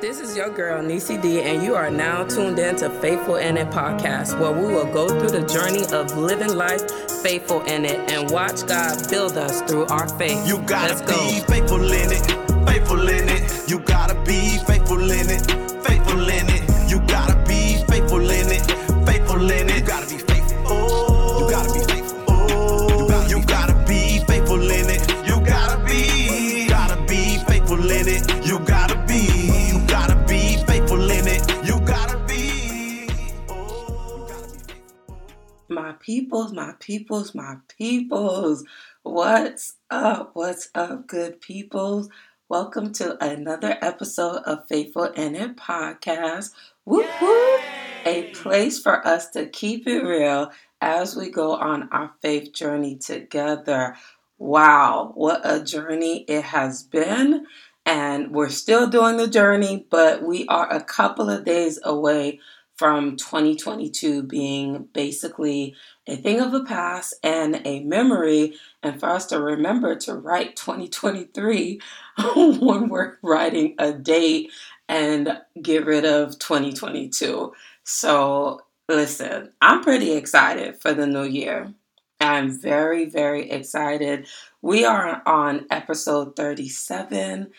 This is your girl, Nisi D, and you are now tuned in to Faithful in It podcast, where we will go through the journey of living life faithful in it and watch God build us through our faith. You gotta Let's be go. faithful in it, faithful in it. You gotta be faithful in it, peoples, my peoples, my peoples. What's up? What's up, good peoples? Welcome to another episode of Faithful in It podcast. Whoop whoop! A place for us to keep it real as we go on our faith journey together. Wow, what a journey it has been. And we're still doing the journey, but we are a couple of days away from 2022 being basically a thing of the past and a memory, and for us to remember to write 2023 when we're writing a date and get rid of 2022. So, listen, I'm pretty excited for the new year. I'm very, very excited. We are on episode 37.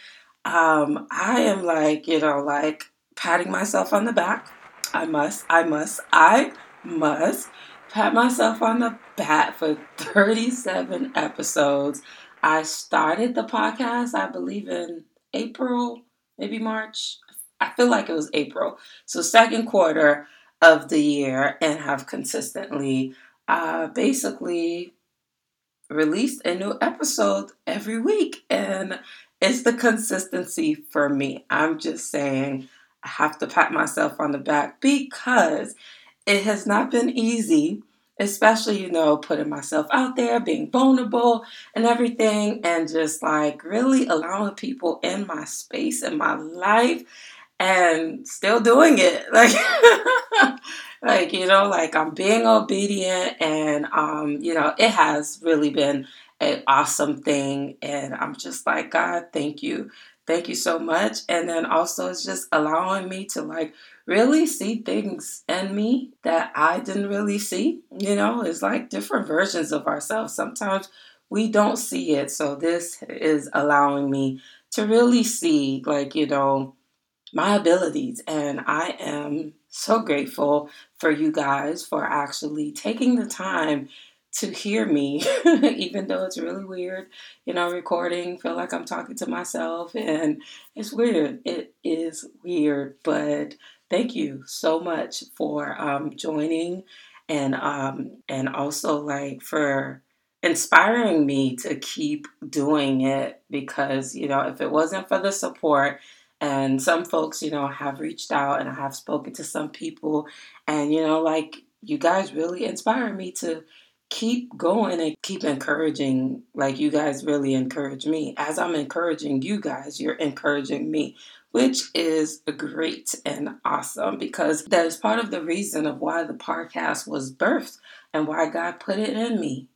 Um, I am like, you know, like patting myself on the back. I must, I must, I must pat myself on the back for 37 episodes. I started the podcast, I believe, in April, maybe March. I feel like it was April. So, second quarter of the year, and have consistently uh, basically released a new episode every week. And it's the consistency for me. I'm just saying, I have to pat myself on the back because it has not been easy, especially, you know, putting myself out there, being vulnerable and everything, and just like really allowing people in my space in my life and still doing it. Like, like you know, like I'm being obedient, and um, you know, it has really been an awesome thing, and I'm just like, God, thank you. Thank you so much. And then also, it's just allowing me to like really see things in me that I didn't really see. You know, it's like different versions of ourselves. Sometimes we don't see it. So, this is allowing me to really see, like, you know, my abilities. And I am so grateful for you guys for actually taking the time to hear me, even though it's really weird, you know, recording, feel like I'm talking to myself and it's weird. It is weird, but thank you so much for um, joining and um, and also like for inspiring me to keep doing it because you know if it wasn't for the support and some folks you know have reached out and I have spoken to some people and you know like you guys really inspire me to keep going and keep encouraging like you guys really encourage me. As i'm encouraging you guys you're encouraging me which is great and awesome because that is part of the reason of why the podcast was birthed and why god put it in me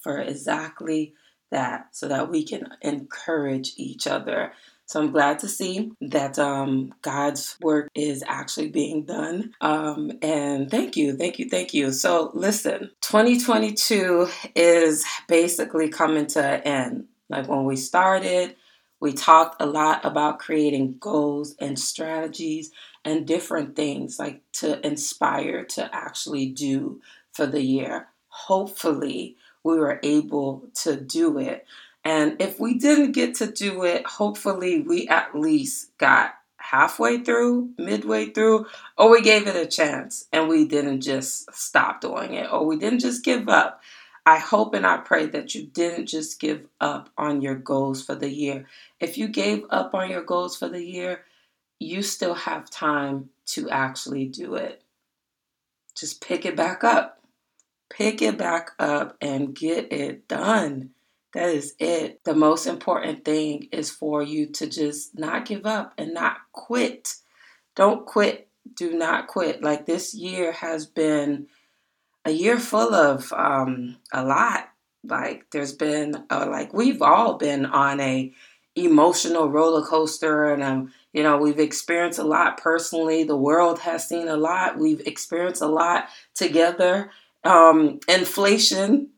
for exactly that so that we can encourage each other so I'm glad to see that um, God's work is actually being done. Um, and thank you, thank you, thank you. So listen, 2022 is basically coming to an end. Like when we started, we talked a lot about creating goals and strategies and different things like to inspire to actually do for the year. Hopefully, we were able to do it. And if we didn't get to do it, hopefully we at least got halfway through, midway through, or we gave it a chance and we didn't just stop doing it, or we didn't just give up. I hope and I pray that you didn't just give up on your goals for the year. If you gave up on your goals for the year, you still have time to actually do it. Just pick it back up. Pick it back up and get it done. That is it. The most important thing is for you to just not give up and not quit. Don't quit. Do not quit. Like this year has been a year full of um, a lot. Like there's been uh, like we've all been on a emotional roller coaster and um, You know, we've experienced a lot personally. The world has seen a lot. We've experienced a lot together. Um, inflation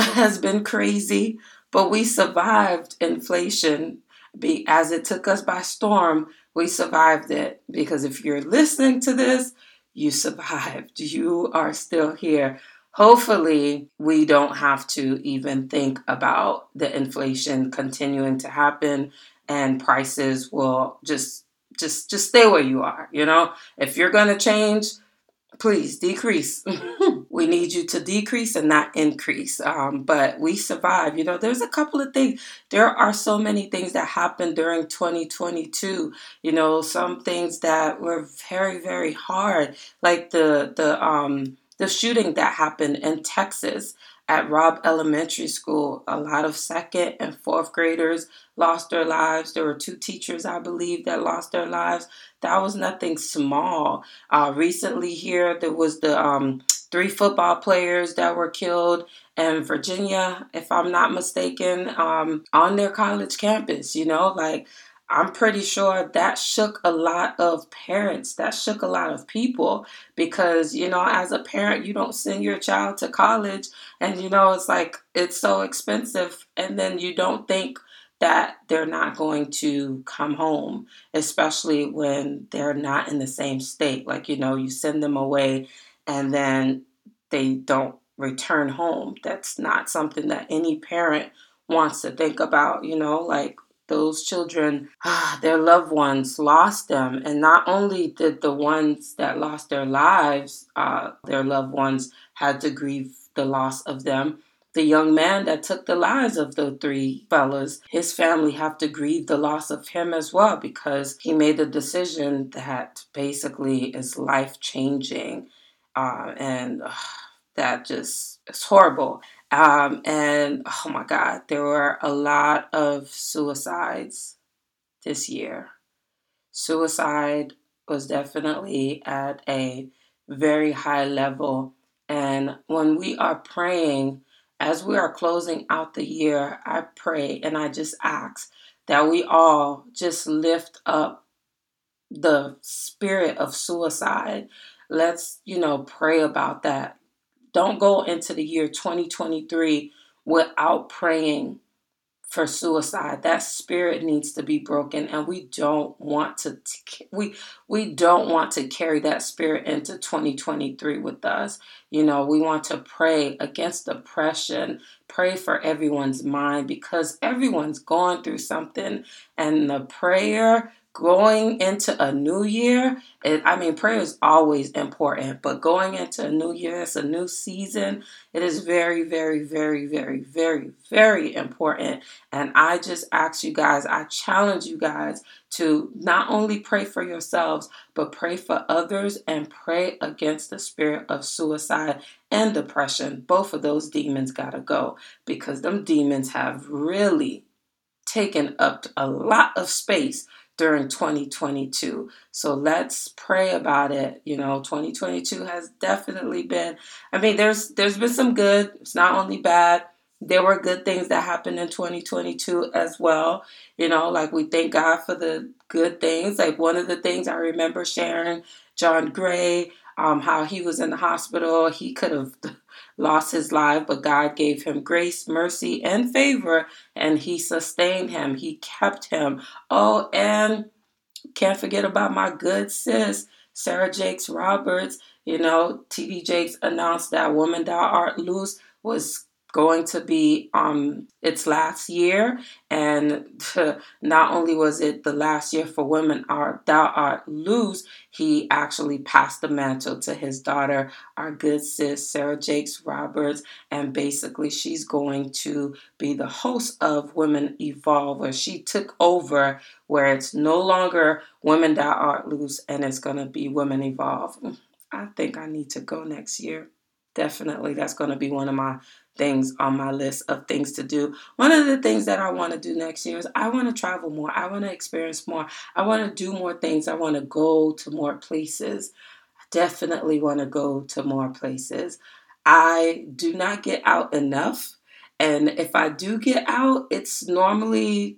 has been crazy, but we survived inflation be, as it took us by storm. We survived it because if you're listening to this, you survived. You are still here. Hopefully, we don't have to even think about the inflation continuing to happen and prices will just just just stay where you are you know if you're going to change please decrease. We need you to decrease and not increase. Um, but we survive. You know there's a couple of things. There are so many things that happened during 2022 you know some things that were very very hard like the the um the shooting that happened in texas at Robb Elementary School, a lot of second and fourth graders lost their lives. There were two teachers, I believe, that lost their lives. That was nothing small. Uh, recently, here, there was the um, three football players that were killed in Virginia, if I'm not mistaken, um, on their college campus. You know, like I'm pretty sure that shook a lot of parents. That shook a lot of people because, you know, as a parent, you don't send your child to college and, you know, it's like it's so expensive. And then you don't think that they're not going to come home, especially when they're not in the same state. Like, you know, you send them away and then they don't return home. That's not something that any parent wants to think about, you know, like those children, their loved ones lost them. And not only did the ones that lost their lives, uh, their loved ones had to grieve the loss of them, the young man that took the lives of the three fellas, his family have to grieve the loss of him as well because he made a decision that basically is life changing. Uh, and uh, that just is horrible. Um, and oh my God, there were a lot of suicides this year. Suicide was definitely at a very high level. And when we are praying, as we are closing out the year, I pray and I just ask that we all just lift up the spirit of suicide. Let's, you know, pray about that don't go into the year 2023 without praying for suicide. That spirit needs to be broken and we don't want to we we don't want to carry that spirit into 2023 with us. You know we want to pray against depression pray for everyone's mind because everyone's going through something and the prayer going into a new year, it, I mean, prayer is always important, but going into a new year, it's a new season. It is very, very, very, very, very, very important. And I just ask you guys, I challenge you guys to not only pray for yourselves, but pray for others and pray against the spirit of suicide and depression. Both of those demons got to go because them demons have really taken up a lot of space during 2022. So let's pray about it. You know, 2022 has definitely been I mean there's there's been some good. It's not only bad. There were good things that happened in 2022 as well. You know, like we thank God for the good things. Like one of the things I remember sharing John Gray um, how he was in the hospital. He could have lost his life, but God gave him grace, mercy, and favor, and He sustained him. He kept him. Oh, and can't forget about my good sis, Sarah Jakes Roberts. You know, TD Jakes announced that Woman Thou Art Loose was going to be um, its last year. And not only was it the last year for women are thou art loose, he actually passed the mantle to his daughter, our good sis Sarah Jakes Roberts, and basically she's going to be the host of Women Evolve, where she took over where it's no longer Women Thou Art Loose and it's gonna be Women Evolve. I think I need to go next year definitely that's going to be one of my things on my list of things to do. One of the things that I want to do next year is I want to travel more. I want to experience more. I want to do more things. I want to go to more places. I definitely want to go to more places. I do not get out enough. And if I do get out, it's normally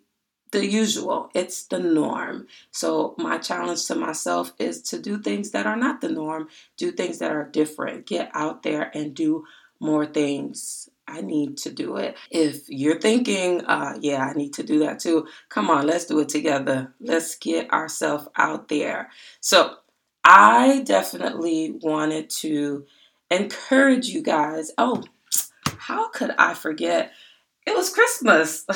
the usual, it's the norm. So, my challenge to myself is to do things that are not the norm, do things that are different, get out there and do more things. I need to do it. If you're thinking, uh, yeah, I need to do that too, come on, let's do it together. Let's get ourselves out there. So, I definitely wanted to encourage you guys. Oh, how could I forget? It was Christmas.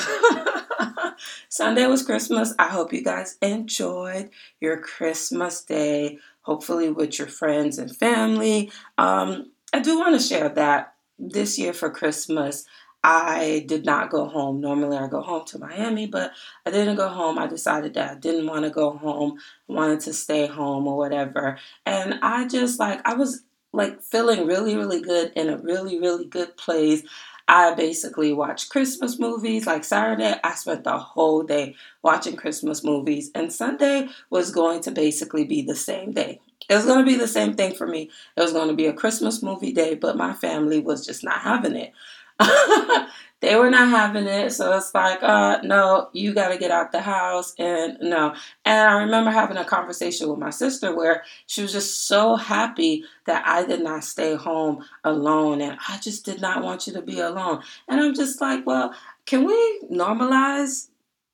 Sunday was Christmas. I hope you guys enjoyed your Christmas day, hopefully with your friends and family. Um, I do want to share that this year for Christmas, I did not go home. Normally, I go home to Miami, but I didn't go home. I decided that I didn't want to go home, I wanted to stay home or whatever. And I just like, I was like feeling really, really good in a really, really good place. I basically watched Christmas movies. Like Saturday, I spent the whole day watching Christmas movies, and Sunday was going to basically be the same day. It was going to be the same thing for me. It was going to be a Christmas movie day, but my family was just not having it. they were not having it. So it's like, uh, no, you got to get out the house. And no. And I remember having a conversation with my sister where she was just so happy that I did not stay home alone. And I just did not want you to be alone. And I'm just like, well, can we normalize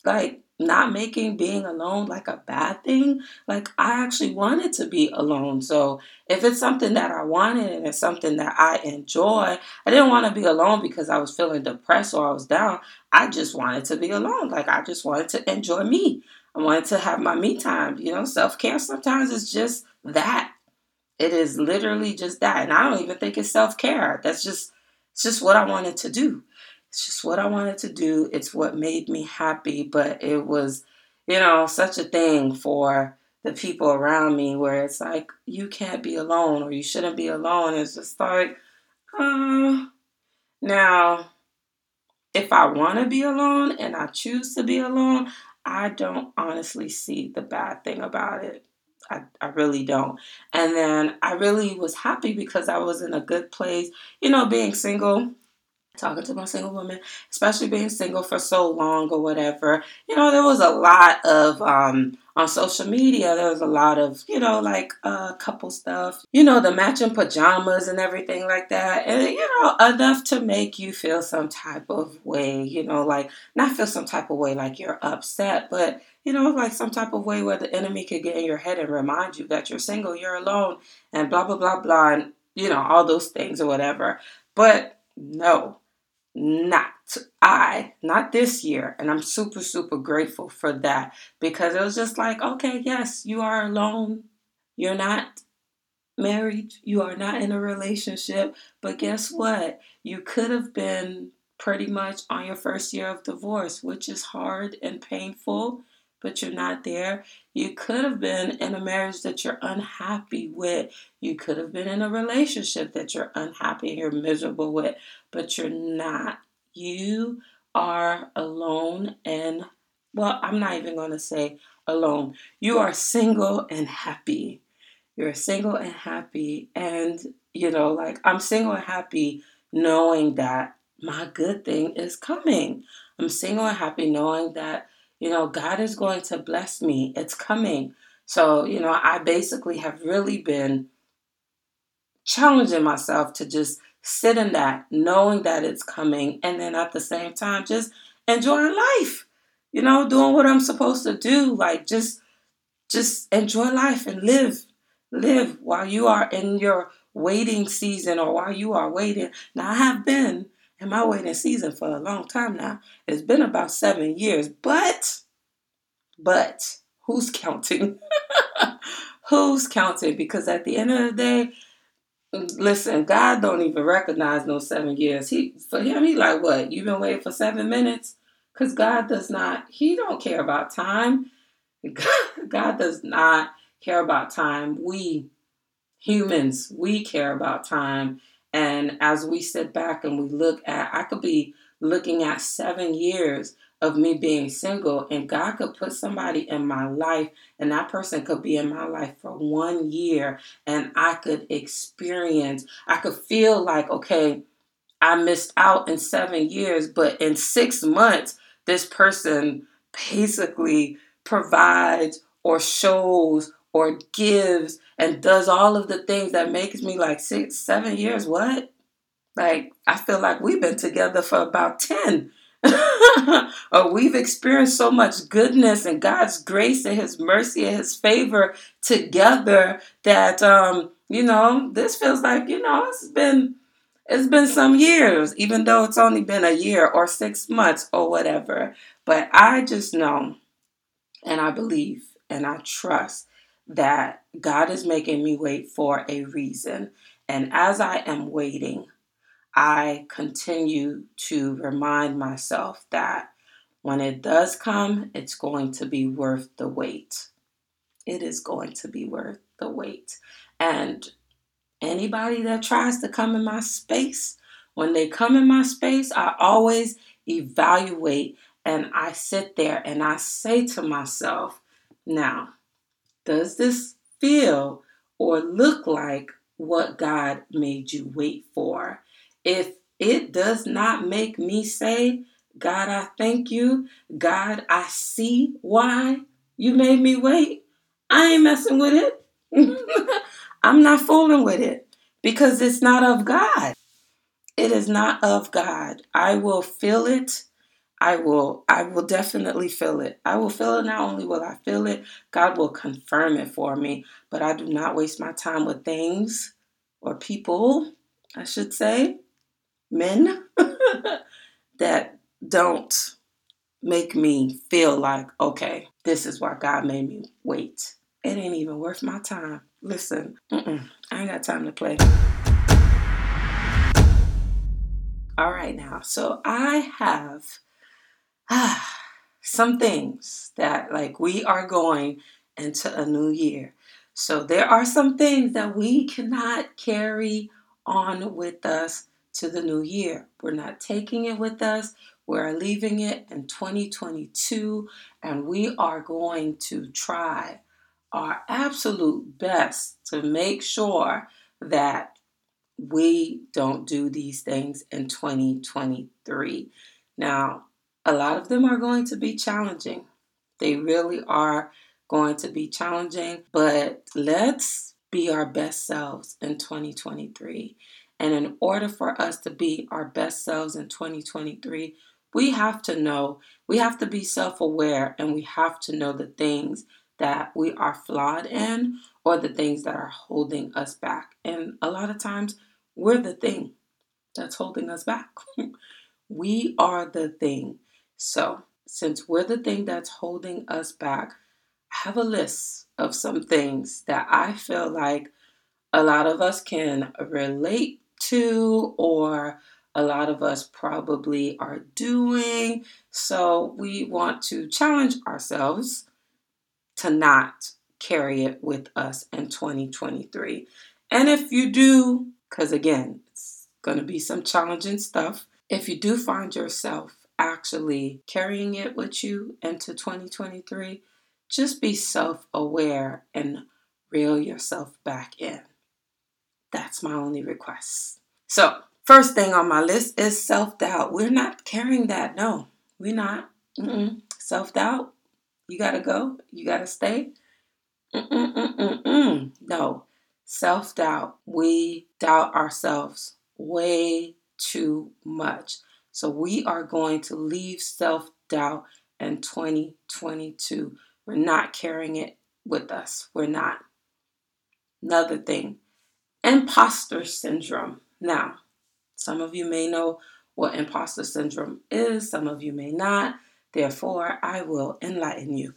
like not making being alone like a bad thing. Like I actually wanted to be alone. So if it's something that I wanted and it's something that I enjoy, I didn't want to be alone because I was feeling depressed or I was down. I just wanted to be alone. Like I just wanted to enjoy me. I wanted to have my me time. You know, self care sometimes is just that. It is literally just that. And I don't even think it's self care. That's just it's just what I wanted to do. It's just what I wanted to do. It's what made me happy, but it was, you know, such a thing for the people around me where it's like, you can't be alone or you shouldn't be alone. It's just like, uh, now, if I want to be alone and I choose to be alone, I don't honestly see the bad thing about it. I, I really don't. And then I really was happy because I was in a good place. You know, being single, talking to my single woman, especially being single for so long or whatever. You know, there was a lot of um on social media there was a lot of you know like uh couple stuff you know the matching pajamas and everything like that and you know enough to make you feel some type of way you know like not feel some type of way like you're upset but you know like some type of way where the enemy could get in your head and remind you that you're single you're alone and blah blah blah blah and you know all those things or whatever but no not I, not this year. And I'm super, super grateful for that because it was just like, okay, yes, you are alone. You're not married. You are not in a relationship. But guess what? You could have been pretty much on your first year of divorce, which is hard and painful, but you're not there. You could have been in a marriage that you're unhappy with. You could have been in a relationship that you're unhappy and you're miserable with, but you're not. You are alone and, well, I'm not even going to say alone. You are single and happy. You're single and happy. And, you know, like I'm single and happy knowing that my good thing is coming. I'm single and happy knowing that you know, God is going to bless me. It's coming. So, you know, I basically have really been challenging myself to just sit in that, knowing that it's coming, and then at the same time, just enjoying life. You know, doing what I'm supposed to do, like just just enjoy life and live. Live while you are in your waiting season or while you are waiting. Now I have been in my waiting season for a long time now. It's been about seven years, but, but who's counting? who's counting? Because at the end of the day, listen, God don't even recognize no seven years. He for him, he like what? You've been waiting for seven minutes? Because God does not, he don't care about time. God does not care about time. We humans, we care about time and as we sit back and we look at, I could be looking at seven years of me being single, and God could put somebody in my life, and that person could be in my life for one year, and I could experience, I could feel like, okay, I missed out in seven years, but in six months, this person basically provides or shows or gives and does all of the things that makes me like six, seven years. What? Like, I feel like we've been together for about 10. or we've experienced so much goodness and God's grace and His mercy and His favor together that, um, you know, this feels like, you know, it's been. It's been some years, even though it's only been a year or six months or whatever. But I just know and I believe and I trust that God is making me wait for a reason. And as I am waiting, I continue to remind myself that when it does come, it's going to be worth the wait. It is going to be worth the wait. And anybody that tries to come in my space, when they come in my space, I always evaluate and I sit there and I say to myself, now, does this feel or look like what God made you wait for? If it does not make me say, God, I thank you. God, I see why you made me wait. I ain't messing with it. I'm not fooling with it because it's not of God. It is not of God. I will feel it. I will I will definitely feel it. I will feel it not only will I feel it, God will confirm it for me, but I do not waste my time with things or people, I should say, men that don't make me feel like, okay, this is why God made me wait. It ain't even worth my time. Listen, I ain't got time to play. All right, now, so I have ah, some things that like we are going into a new year. So there are some things that we cannot carry on with us to the new year. We're not taking it with us. We're leaving it in 2022 and we are going to try our absolute best to make sure that we don't do these things in 2023. Now, a lot of them are going to be challenging. They really are going to be challenging, but let's be our best selves in 2023. And in order for us to be our best selves in 2023, we have to know, we have to be self aware, and we have to know the things that we are flawed in or the things that are holding us back. And a lot of times, we're the thing that's holding us back. we are the thing so, since we're the thing that's holding us back, I have a list of some things that I feel like a lot of us can relate to or a lot of us probably are doing. So, we want to challenge ourselves to not carry it with us in 2023. And if you do, because again, it's going to be some challenging stuff, if you do find yourself actually carrying it with you into 2023, just be self aware and reel yourself back in. That's my only request. So, first thing on my list is self doubt. We're not carrying that. No, we're not. Self doubt, you got to go. You got to stay. Mm-mm-mm-mm-mm. No, self doubt. We doubt ourselves way too much. So we are going to leave self doubt in 2022. We're not carrying it with us. We're not. Another thing, imposter syndrome. Now, some of you may know what imposter syndrome is, some of you may not. Therefore, I will enlighten you.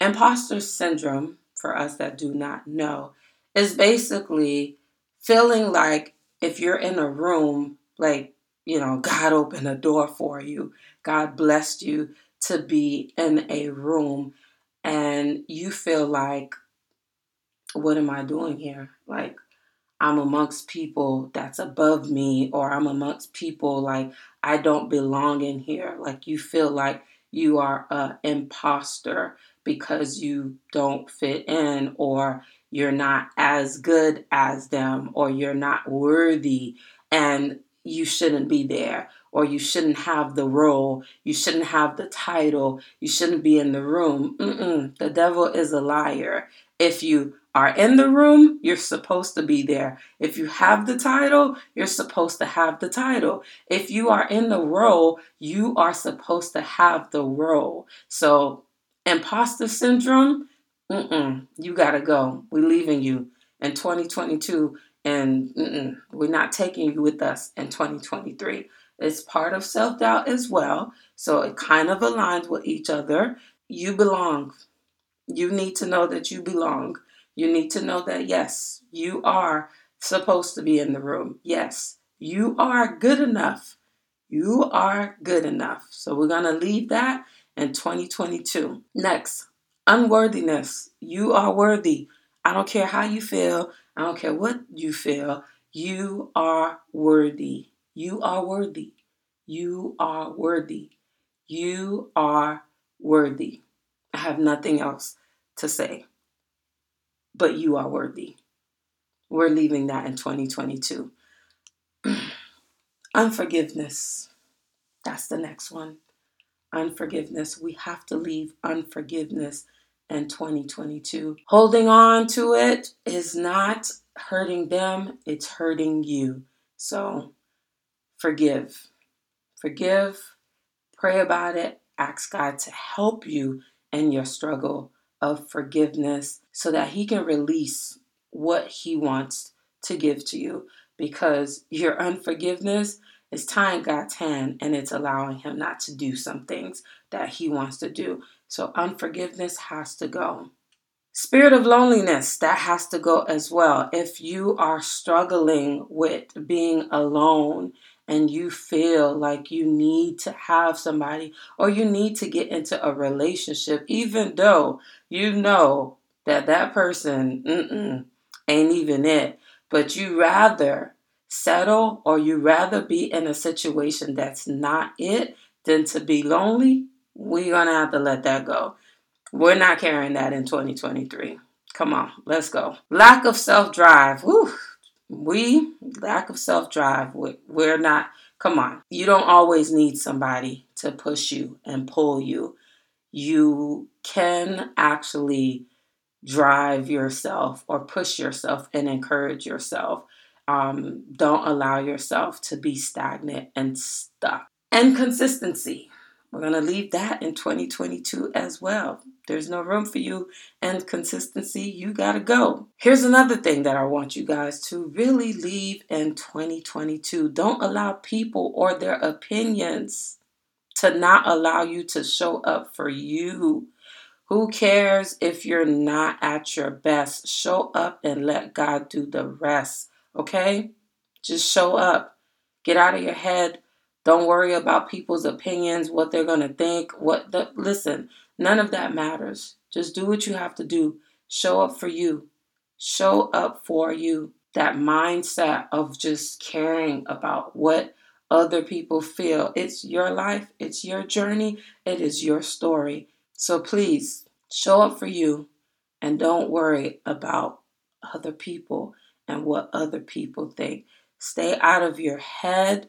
Imposter syndrome, for us that do not know, is basically feeling like if you're in a room, like you know, God opened a door for you. God blessed you to be in a room and you feel like, what am I doing here? Like, I'm amongst people that's above me, or I'm amongst people like I don't belong in here. Like, you feel like you are an imposter because you don't fit in, or you're not as good as them, or you're not worthy. And you shouldn't be there or you shouldn't have the role, you shouldn't have the title, you shouldn't be in the room. Mm-mm, the devil is a liar. If you are in the room, you're supposed to be there. If you have the title, you're supposed to have the title. If you are in the role, you are supposed to have the role. So, imposter syndrome, you got to go. We're leaving you in 2022 and we're not taking you with us in 2023. It's part of self doubt as well. So it kind of aligns with each other. You belong. You need to know that you belong. You need to know that, yes, you are supposed to be in the room. Yes, you are good enough. You are good enough. So we're going to leave that in 2022. Next, unworthiness. You are worthy. I don't care how you feel. I don't care what you feel. You are worthy. You are worthy. You are worthy. You are worthy. I have nothing else to say. But you are worthy. We're leaving that in 2022. Unforgiveness. That's the next one. Unforgiveness. We have to leave unforgiveness in 2022. Holding on to it is not hurting them, it's hurting you. So forgive. Forgive, pray about it, ask God to help you in your struggle of forgiveness so that He can release what He wants to give to you because your unforgiveness is tying God's hand and it's allowing Him not to do some things that He wants to do. So unforgiveness has to go. Spirit of loneliness, that has to go as well. If you are struggling with being alone and you feel like you need to have somebody or you need to get into a relationship, even though you know that that person ain't even it, but you rather settle or you rather be in a situation that's not it than to be lonely, we're to have to let that go. We're not carrying that in 2023. Come on, let's go. Lack of self drive. We, lack of self drive. We're not, come on. You don't always need somebody to push you and pull you. You can actually drive yourself or push yourself and encourage yourself. Um, don't allow yourself to be stagnant and stuck. And consistency. We're going to leave that in 2022 as well. There's no room for you and consistency. You got to go. Here's another thing that I want you guys to really leave in 2022. Don't allow people or their opinions to not allow you to show up for you. Who cares if you're not at your best? Show up and let God do the rest. Okay? Just show up. Get out of your head don't worry about people's opinions, what they're going to think, what the listen, none of that matters. Just do what you have to do. Show up for you. Show up for you. That mindset of just caring about what other people feel. It's your life, it's your journey, it is your story. So please show up for you and don't worry about other people and what other people think. Stay out of your head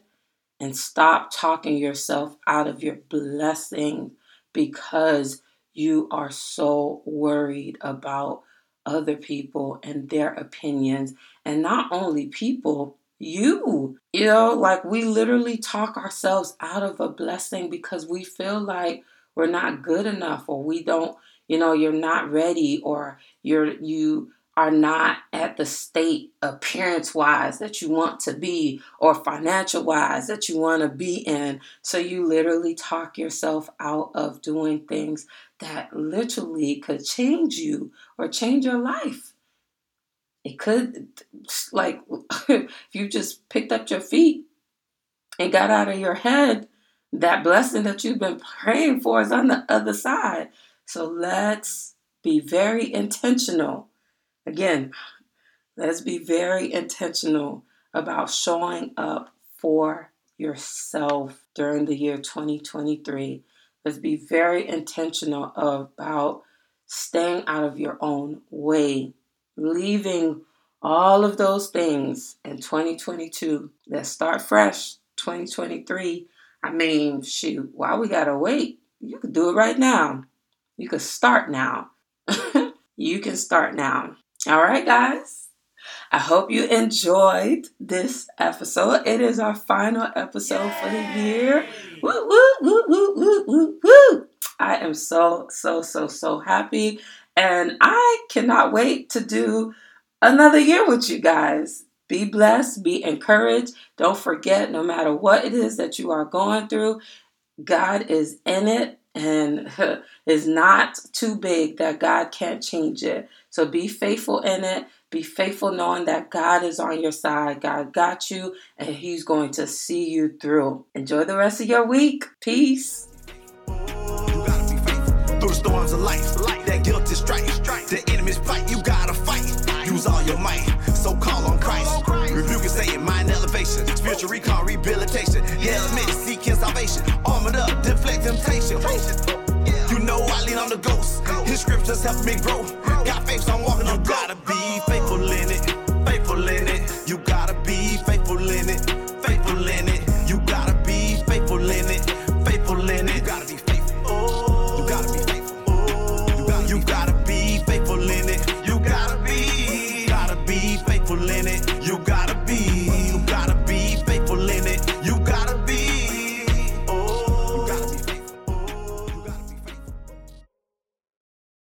and stop talking yourself out of your blessing because you are so worried about other people and their opinions. And not only people, you. You know, like we literally talk ourselves out of a blessing because we feel like we're not good enough or we don't, you know, you're not ready or you're you are not at the state appearance wise that you want to be or financial wise that you want to be in. So you literally talk yourself out of doing things that literally could change you or change your life. It could, like, if you just picked up your feet and got out of your head, that blessing that you've been praying for is on the other side. So let's be very intentional Again, let's be very intentional about showing up for yourself during the year 2023. Let's be very intentional about staying out of your own way, leaving all of those things in 2022. Let's start fresh 2023. I mean, shoot, why we gotta wait? You could do it right now. You could start now. you can start now. All right, guys. I hope you enjoyed this episode. It is our final episode for the year. Woo, woo, woo, woo, woo, woo, woo. I am so, so, so, so happy. And I cannot wait to do another year with you guys. Be blessed, be encouraged. Don't forget, no matter what it is that you are going through, God is in it and is not too big that God can't change it. So be faithful in it. Be faithful knowing that God is on your side. God got you and He's going to see you through. Enjoy the rest of your week. Peace. Through storms of life. That guilt is strife. The enemy's fight, you gotta fight. Use all your might, so call on Christ. Rebuke and say mind elevation, spiritual recall, help me grow.